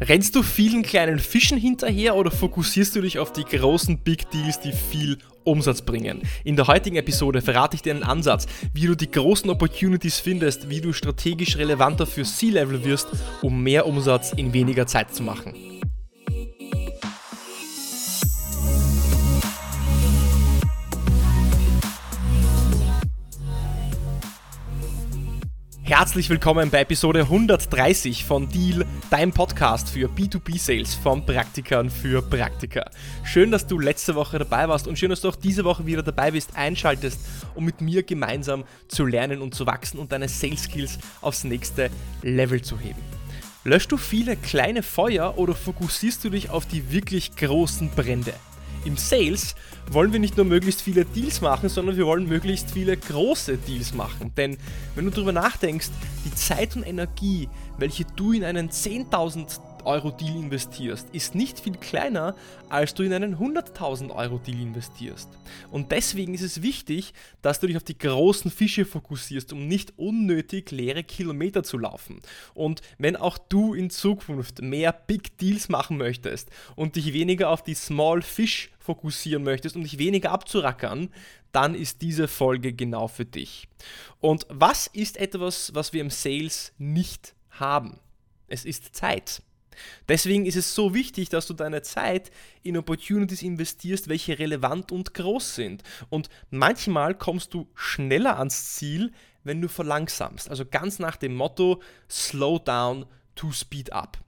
Rennst du vielen kleinen Fischen hinterher oder fokussierst du dich auf die großen Big Deals, die viel Umsatz bringen? In der heutigen Episode verrate ich dir einen Ansatz, wie du die großen Opportunities findest, wie du strategisch relevanter für C-Level wirst, um mehr Umsatz in weniger Zeit zu machen. Herzlich willkommen bei Episode 130 von Deal, deinem Podcast für B2B-Sales von Praktikern für Praktiker. Schön, dass du letzte Woche dabei warst und schön, dass du auch diese Woche wieder dabei bist, einschaltest, um mit mir gemeinsam zu lernen und zu wachsen und deine Sales Skills aufs nächste Level zu heben. Löschst du viele kleine Feuer oder fokussierst du dich auf die wirklich großen Brände? Im Sales wollen wir nicht nur möglichst viele Deals machen, sondern wir wollen möglichst viele große Deals machen. Denn wenn du darüber nachdenkst, die Zeit und Energie, welche du in einen 10.000 Euro Deal investierst, ist nicht viel kleiner, als du in einen 100.000 Euro Deal investierst. Und deswegen ist es wichtig, dass du dich auf die großen Fische fokussierst, um nicht unnötig leere Kilometer zu laufen. Und wenn auch du in Zukunft mehr Big Deals machen möchtest und dich weniger auf die Small Fish fokussieren möchtest und dich weniger abzurackern, dann ist diese Folge genau für dich. Und was ist etwas, was wir im Sales nicht haben? Es ist Zeit. Deswegen ist es so wichtig, dass du deine Zeit in Opportunities investierst, welche relevant und groß sind. Und manchmal kommst du schneller ans Ziel, wenn du verlangsamst. Also ganz nach dem Motto Slow down to speed up.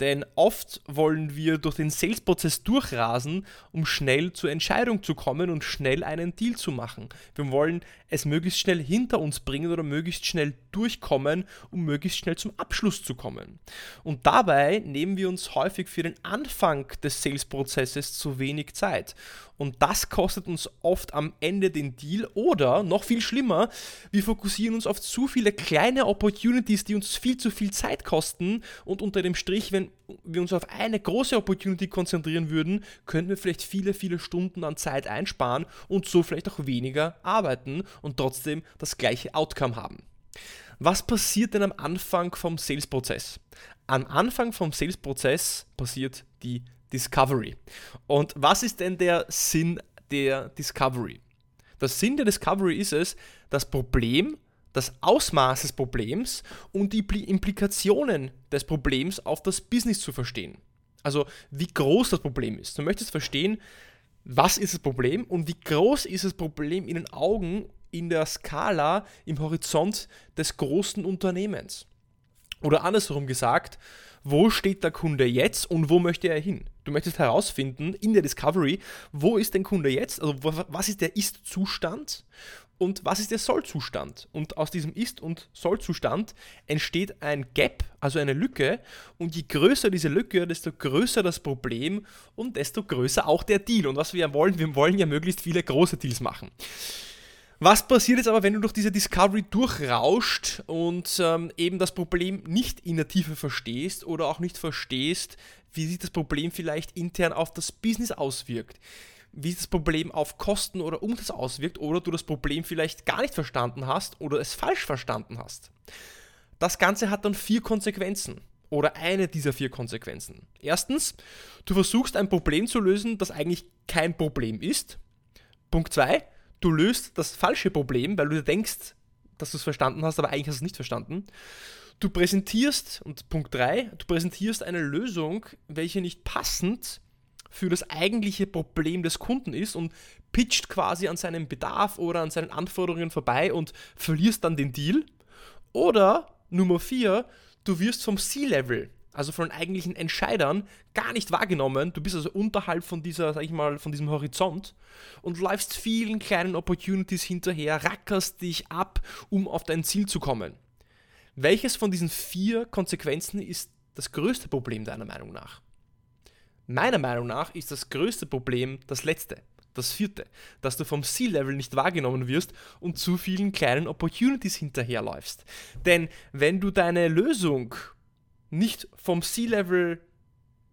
Denn oft wollen wir durch den Sales-Prozess durchrasen, um schnell zur Entscheidung zu kommen und schnell einen Deal zu machen. Wir wollen es möglichst schnell hinter uns bringen oder möglichst schnell durchkommen, um möglichst schnell zum Abschluss zu kommen. Und dabei nehmen wir uns häufig für den Anfang des Sales-Prozesses zu wenig Zeit. Und das kostet uns oft am Ende den Deal oder noch viel schlimmer, wir fokussieren uns auf zu viele kleine Opportunities, die uns viel zu viel Zeit kosten und unter dem Strich, wenn wir uns auf eine große Opportunity konzentrieren würden, könnten wir vielleicht viele, viele Stunden an Zeit einsparen und so vielleicht auch weniger arbeiten und trotzdem das gleiche Outcome haben. Was passiert denn am Anfang vom Sales-Prozess? Am Anfang vom Sales-Prozess passiert die Discovery. Und was ist denn der Sinn der Discovery? Der Sinn der Discovery ist es, das Problem, das Ausmaß des Problems und die Implikationen des Problems auf das Business zu verstehen. Also wie groß das Problem ist. Du möchtest verstehen, was ist das Problem und wie groß ist das Problem in den Augen, in der Skala, im Horizont des großen Unternehmens. Oder andersherum gesagt, wo steht der Kunde jetzt und wo möchte er hin? Du möchtest herausfinden in der Discovery, wo ist der Kunde jetzt, also was ist der Ist-Zustand und was ist der Soll-Zustand. Und aus diesem Ist- und Soll-Zustand entsteht ein Gap, also eine Lücke. Und je größer diese Lücke, desto größer das Problem und desto größer auch der Deal. Und was wir ja wollen, wir wollen ja möglichst viele große Deals machen. Was passiert jetzt aber, wenn du durch diese Discovery durchrauscht und ähm, eben das Problem nicht in der Tiefe verstehst oder auch nicht verstehst, wie sich das Problem vielleicht intern auf das Business auswirkt? Wie das Problem auf Kosten oder Umsatz auswirkt oder du das Problem vielleicht gar nicht verstanden hast oder es falsch verstanden hast? Das Ganze hat dann vier Konsequenzen oder eine dieser vier Konsequenzen. Erstens, du versuchst ein Problem zu lösen, das eigentlich kein Problem ist. Punkt zwei du löst das falsche Problem, weil du denkst, dass du es verstanden hast, aber eigentlich hast du es nicht verstanden. Du präsentierst, und Punkt 3, du präsentierst eine Lösung, welche nicht passend für das eigentliche Problem des Kunden ist und pitcht quasi an seinem Bedarf oder an seinen Anforderungen vorbei und verlierst dann den Deal. Oder Nummer 4, du wirst vom C-Level also von den eigentlichen Entscheidern, gar nicht wahrgenommen. Du bist also unterhalb von dieser, sag ich mal, von diesem Horizont und läufst vielen kleinen Opportunities hinterher, rackerst dich ab, um auf dein Ziel zu kommen. Welches von diesen vier Konsequenzen ist das größte Problem deiner Meinung nach? Meiner Meinung nach ist das größte Problem das letzte, das vierte, dass du vom C-Level nicht wahrgenommen wirst und zu vielen kleinen Opportunities hinterherläufst. Denn wenn du deine Lösung nicht vom C-Level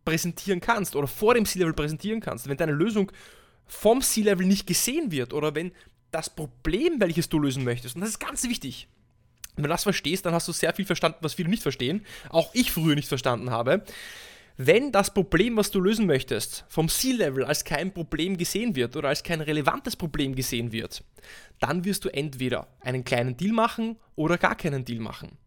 präsentieren kannst oder vor dem C-Level präsentieren kannst, wenn deine Lösung vom C-Level nicht gesehen wird oder wenn das Problem, welches du lösen möchtest, und das ist ganz wichtig, wenn du das verstehst, dann hast du sehr viel verstanden, was viele nicht verstehen, auch ich früher nicht verstanden habe. Wenn das Problem, was du lösen möchtest, vom C-Level als kein Problem gesehen wird oder als kein relevantes Problem gesehen wird, dann wirst du entweder einen kleinen Deal machen oder gar keinen Deal machen.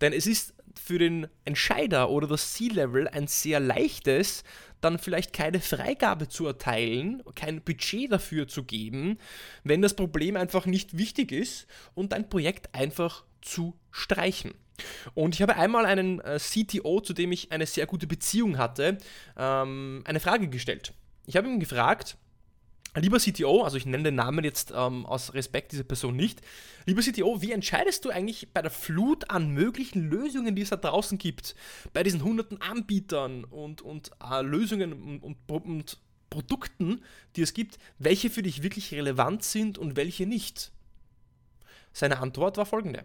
Denn es ist für den Entscheider oder das C-Level ein sehr leichtes, dann vielleicht keine Freigabe zu erteilen, kein Budget dafür zu geben, wenn das Problem einfach nicht wichtig ist und dein Projekt einfach zu streichen. Und ich habe einmal einen äh, CTO, zu dem ich eine sehr gute Beziehung hatte, ähm, eine Frage gestellt. Ich habe ihn gefragt, Lieber CTO, also ich nenne den Namen jetzt ähm, aus Respekt dieser Person nicht. Lieber CTO, wie entscheidest du eigentlich bei der Flut an möglichen Lösungen, die es da draußen gibt, bei diesen hunderten Anbietern und, und äh, Lösungen und, und, und Produkten, die es gibt, welche für dich wirklich relevant sind und welche nicht? Seine Antwort war folgende.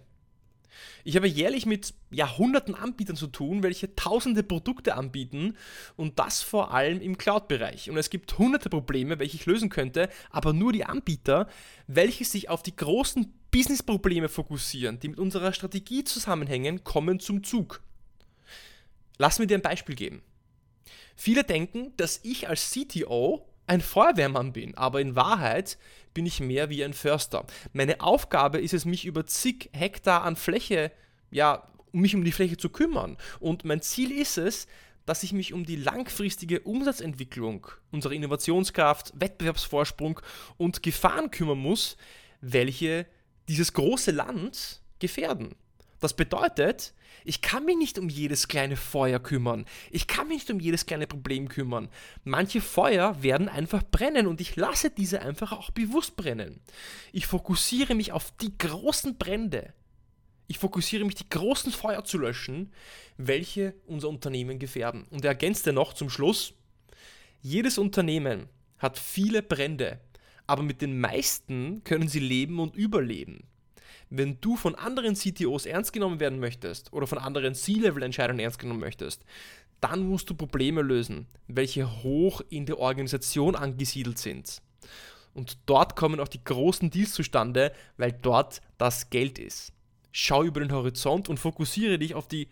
Ich habe jährlich mit Jahrhunderten Anbietern zu tun, welche tausende Produkte anbieten und das vor allem im Cloud-Bereich. Und es gibt hunderte Probleme, welche ich lösen könnte, aber nur die Anbieter, welche sich auf die großen Business-Probleme fokussieren, die mit unserer Strategie zusammenhängen, kommen zum Zug. Lass mir dir ein Beispiel geben. Viele denken, dass ich als CTO ein Feuerwehrmann bin, aber in Wahrheit bin ich mehr wie ein Förster. Meine Aufgabe ist es, mich über zig Hektar an Fläche, ja, mich um die Fläche zu kümmern. Und mein Ziel ist es, dass ich mich um die langfristige Umsatzentwicklung, unsere Innovationskraft, Wettbewerbsvorsprung und Gefahren kümmern muss, welche dieses große Land gefährden. Das bedeutet, ich kann mich nicht um jedes kleine Feuer kümmern. Ich kann mich nicht um jedes kleine Problem kümmern. Manche Feuer werden einfach brennen und ich lasse diese einfach auch bewusst brennen. Ich fokussiere mich auf die großen Brände. Ich fokussiere mich, die großen Feuer zu löschen, welche unser Unternehmen gefährden. Und er ergänzte noch zum Schluss, jedes Unternehmen hat viele Brände, aber mit den meisten können sie leben und überleben wenn du von anderen CTOs ernst genommen werden möchtest oder von anderen C-Level-Entscheidern ernst genommen möchtest, dann musst du Probleme lösen, welche hoch in der Organisation angesiedelt sind. Und dort kommen auch die großen Deals zustande, weil dort das Geld ist. Schau über den Horizont und fokussiere dich auf die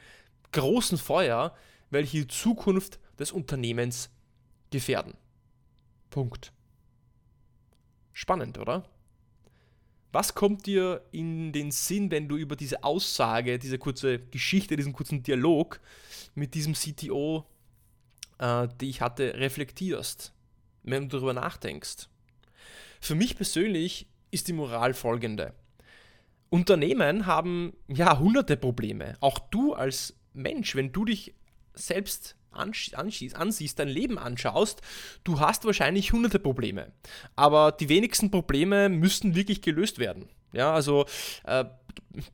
großen Feuer, welche die Zukunft des Unternehmens gefährden. Punkt. Spannend, oder? Was kommt dir in den Sinn, wenn du über diese Aussage, diese kurze Geschichte, diesen kurzen Dialog mit diesem CTO, äh, die ich hatte, reflektierst, wenn du darüber nachdenkst? Für mich persönlich ist die Moral folgende. Unternehmen haben ja hunderte Probleme. Auch du als Mensch, wenn du dich selbst ansiehst, dein Leben anschaust, du hast wahrscheinlich hunderte Probleme. Aber die wenigsten Probleme müssen wirklich gelöst werden. Ja, also äh,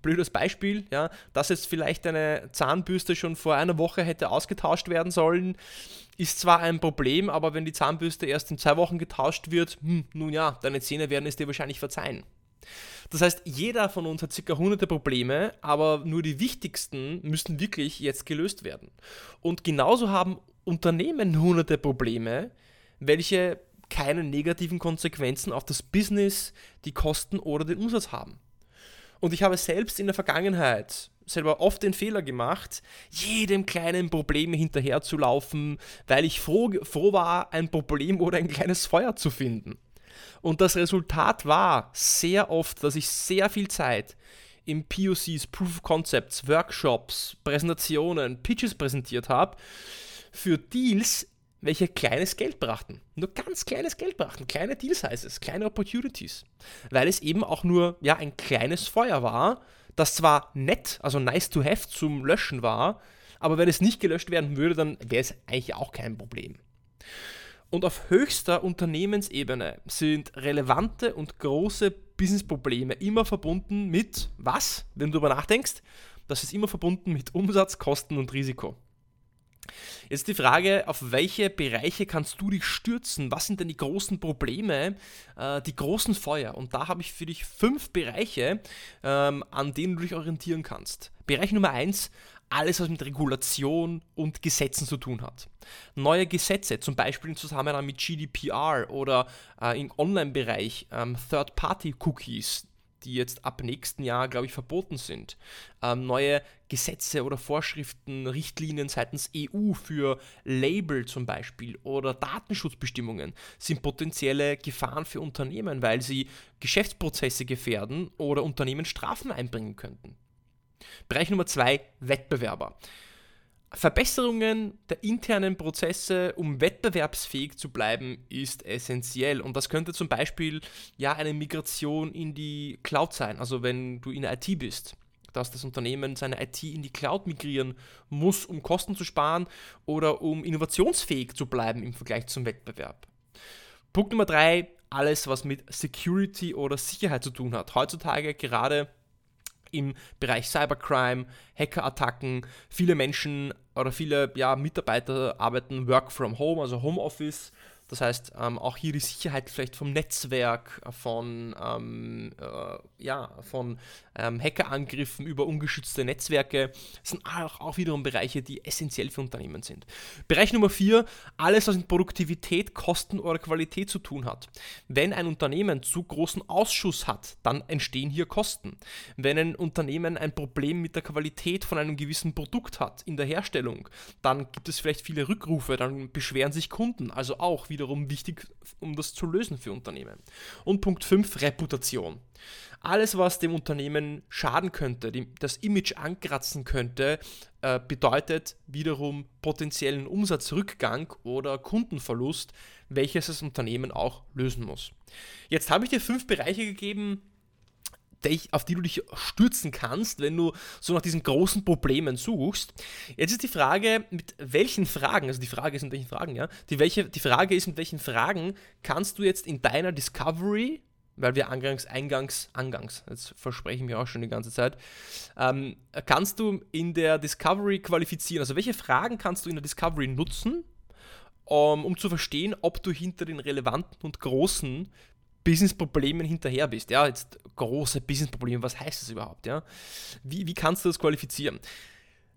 blödes Beispiel, ja, dass jetzt vielleicht eine Zahnbürste schon vor einer Woche hätte ausgetauscht werden sollen, ist zwar ein Problem, aber wenn die Zahnbürste erst in zwei Wochen getauscht wird, hm, nun ja, deine Zähne werden es dir wahrscheinlich verzeihen. Das heißt, jeder von uns hat circa hunderte Probleme, aber nur die wichtigsten müssen wirklich jetzt gelöst werden. Und genauso haben Unternehmen hunderte Probleme, welche keine negativen Konsequenzen auf das Business, die Kosten oder den Umsatz haben. Und ich habe selbst in der Vergangenheit selber oft den Fehler gemacht, jedem kleinen Problem hinterherzulaufen, weil ich froh, froh war, ein Problem oder ein kleines Feuer zu finden. Und das Resultat war sehr oft, dass ich sehr viel Zeit in POCs, Proof of Concepts, Workshops, Präsentationen, Pitches präsentiert habe für Deals, welche kleines Geld brachten. Nur ganz kleines Geld brachten. Kleine Deal Sizes, kleine Opportunities. Weil es eben auch nur ja, ein kleines Feuer war, das zwar nett, also nice to have zum Löschen war, aber wenn es nicht gelöscht werden würde, dann wäre es eigentlich auch kein Problem. Und auf höchster Unternehmensebene sind relevante und große Businessprobleme immer verbunden mit was, wenn du darüber nachdenkst? Das ist immer verbunden mit Umsatz, Kosten und Risiko. Jetzt die Frage, auf welche Bereiche kannst du dich stürzen? Was sind denn die großen Probleme, äh, die großen Feuer? Und da habe ich für dich fünf Bereiche, ähm, an denen du dich orientieren kannst. Bereich Nummer eins, alles, was mit Regulation und Gesetzen zu tun hat. Neue Gesetze, zum Beispiel im Zusammenhang mit GDPR oder äh, im Online-Bereich ähm, Third-Party-Cookies, die jetzt ab nächsten Jahr, glaube ich, verboten sind. Ähm, neue Gesetze oder Vorschriften, Richtlinien seitens EU für Label zum Beispiel oder Datenschutzbestimmungen sind potenzielle Gefahren für Unternehmen, weil sie Geschäftsprozesse gefährden oder Unternehmen Strafen einbringen könnten. Bereich Nummer zwei, Wettbewerber. Verbesserungen der internen Prozesse, um wettbewerbsfähig zu bleiben, ist essentiell. Und das könnte zum Beispiel ja eine Migration in die Cloud sein. Also wenn du in der IT bist, dass das Unternehmen seine IT in die Cloud migrieren muss, um Kosten zu sparen oder um innovationsfähig zu bleiben im Vergleich zum Wettbewerb. Punkt Nummer drei, alles, was mit Security oder Sicherheit zu tun hat. Heutzutage gerade im Bereich Cybercrime, Hackerattacken. Viele Menschen oder viele ja, Mitarbeiter arbeiten Work from Home, also Homeoffice das heißt, ähm, auch hier die Sicherheit vielleicht vom Netzwerk, von, ähm, äh, ja, von ähm, Hackerangriffen über ungeschützte Netzwerke sind auch, auch wiederum Bereiche, die essentiell für Unternehmen sind. Bereich Nummer vier, alles, was mit Produktivität, Kosten oder Qualität zu tun hat. Wenn ein Unternehmen zu großen Ausschuss hat, dann entstehen hier Kosten. Wenn ein Unternehmen ein Problem mit der Qualität von einem gewissen Produkt hat in der Herstellung, dann gibt es vielleicht viele Rückrufe, dann beschweren sich Kunden, also auch wieder wiederum wichtig, um das zu lösen für Unternehmen. Und Punkt 5, Reputation. Alles, was dem Unternehmen schaden könnte, das Image ankratzen könnte, äh, bedeutet wiederum potenziellen Umsatzrückgang oder Kundenverlust, welches das Unternehmen auch lösen muss. Jetzt habe ich dir fünf Bereiche gegeben, auf die du dich stürzen kannst, wenn du so nach diesen großen Problemen suchst. Jetzt ist die Frage, mit welchen Fragen, also die Frage ist mit welchen Fragen, ja, die, welche, die Frage ist, mit welchen Fragen kannst du jetzt in deiner Discovery, weil wir eingangs, eingangs, angangs, jetzt verspreche ich mir auch schon die ganze Zeit, ähm, kannst du in der Discovery qualifizieren? Also welche Fragen kannst du in der Discovery nutzen, um, um zu verstehen, ob du hinter den relevanten und großen Business-Problemen hinterher bist. Ja, jetzt große Business-Probleme, was heißt das überhaupt? Ja? Wie, wie kannst du das qualifizieren?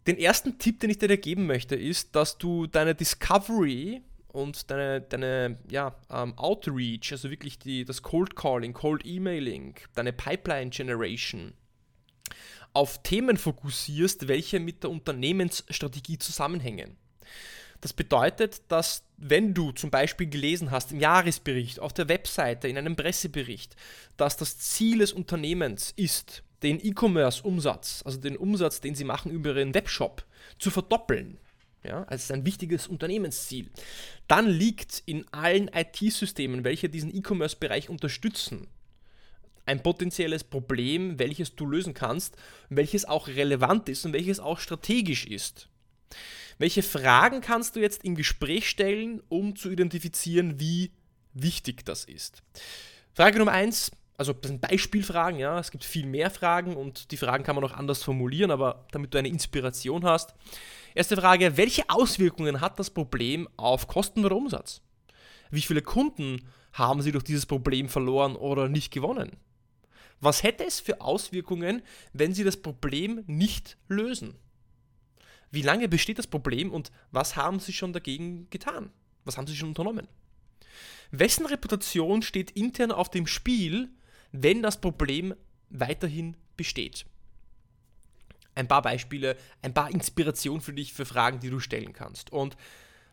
Den ersten Tipp, den ich dir geben möchte, ist, dass du deine Discovery und deine, deine ja, ähm, Outreach, also wirklich die, das Cold Calling, Cold Emailing, deine Pipeline Generation, auf Themen fokussierst, welche mit der Unternehmensstrategie zusammenhängen. Das bedeutet, dass wenn du zum Beispiel gelesen hast im Jahresbericht, auf der Webseite, in einem Pressebericht, dass das Ziel des Unternehmens ist, den E-Commerce-Umsatz, also den Umsatz, den sie machen über ihren Webshop, zu verdoppeln, ja, als ein wichtiges Unternehmensziel, dann liegt in allen IT-Systemen, welche diesen E-Commerce-Bereich unterstützen, ein potenzielles Problem, welches du lösen kannst, welches auch relevant ist und welches auch strategisch ist. Welche Fragen kannst du jetzt im Gespräch stellen, um zu identifizieren, wie wichtig das ist? Frage Nummer eins, also das sind Beispielfragen, ja, es gibt viel mehr Fragen und die Fragen kann man auch anders formulieren, aber damit du eine Inspiration hast. Erste Frage, welche Auswirkungen hat das Problem auf Kosten oder Umsatz? Wie viele Kunden haben sie durch dieses Problem verloren oder nicht gewonnen? Was hätte es für Auswirkungen, wenn sie das Problem nicht lösen? Wie lange besteht das Problem und was haben Sie schon dagegen getan? Was haben Sie schon unternommen? Wessen Reputation steht intern auf dem Spiel, wenn das Problem weiterhin besteht? Ein paar Beispiele, ein paar Inspirationen für dich für Fragen, die du stellen kannst. Und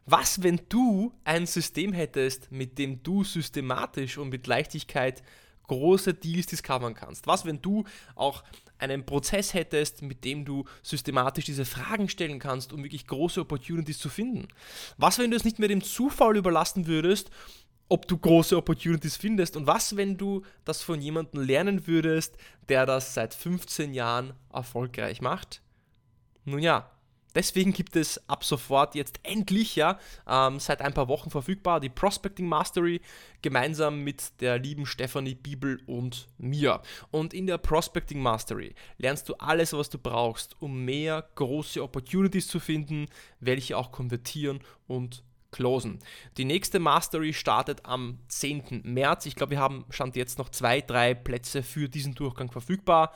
was, wenn du ein System hättest, mit dem du systematisch und mit Leichtigkeit große Deals discovern kannst? Was, wenn du auch einen Prozess hättest, mit dem du systematisch diese Fragen stellen kannst, um wirklich große Opportunities zu finden? Was, wenn du es nicht mehr dem Zufall überlassen würdest, ob du große Opportunities findest und was, wenn du das von jemandem lernen würdest, der das seit 15 Jahren erfolgreich macht? Nun ja, Deswegen gibt es ab sofort jetzt endlich, ja, ähm, seit ein paar Wochen verfügbar, die Prospecting Mastery gemeinsam mit der lieben Stephanie Bibel und mir. Und in der Prospecting Mastery lernst du alles, was du brauchst, um mehr große Opportunities zu finden, welche auch konvertieren und closen. Die nächste Mastery startet am 10. März. Ich glaube, wir haben stand jetzt noch zwei, drei Plätze für diesen Durchgang verfügbar.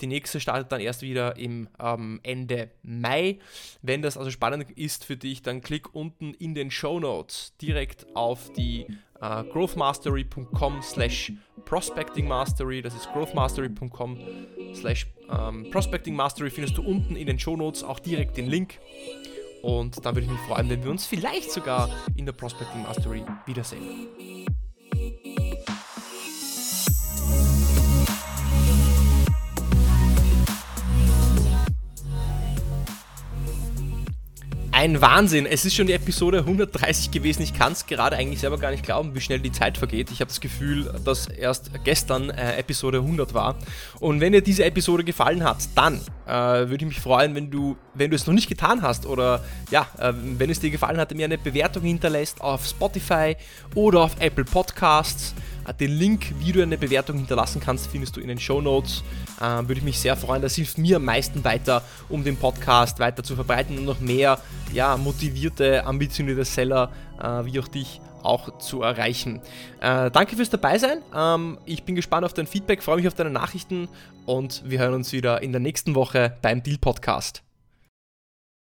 Die nächste startet dann erst wieder im ähm, Ende Mai. Wenn das also spannend ist für dich, dann klick unten in den Show Notes direkt auf die äh, growthmastery.com slash prospectingmastery, das ist growthmastery.com slash ähm, prospectingmastery, findest du unten in den Shownotes auch direkt den Link. Und dann würde ich mich freuen, wenn wir uns vielleicht sogar in der Prospecting Mastery wiedersehen. Ein Wahnsinn. Es ist schon die Episode 130 gewesen. Ich kann es gerade eigentlich selber gar nicht glauben, wie schnell die Zeit vergeht. Ich habe das Gefühl, dass erst gestern äh, Episode 100 war. Und wenn dir diese Episode gefallen hat, dann äh, würde ich mich freuen, wenn du, wenn du es noch nicht getan hast oder ja, äh, wenn es dir gefallen hat, mir eine Bewertung hinterlässt auf Spotify oder auf Apple Podcasts. Den Link, wie du eine Bewertung hinterlassen kannst, findest du in den Show Notes. Ähm, würde ich mich sehr freuen. Das hilft mir am meisten weiter, um den Podcast weiter zu verbreiten und noch mehr ja, motivierte, ambitionierte Seller äh, wie auch dich auch zu erreichen. Äh, danke fürs Dabeisein. Ähm, ich bin gespannt auf dein Feedback, freue mich auf deine Nachrichten und wir hören uns wieder in der nächsten Woche beim Deal Podcast.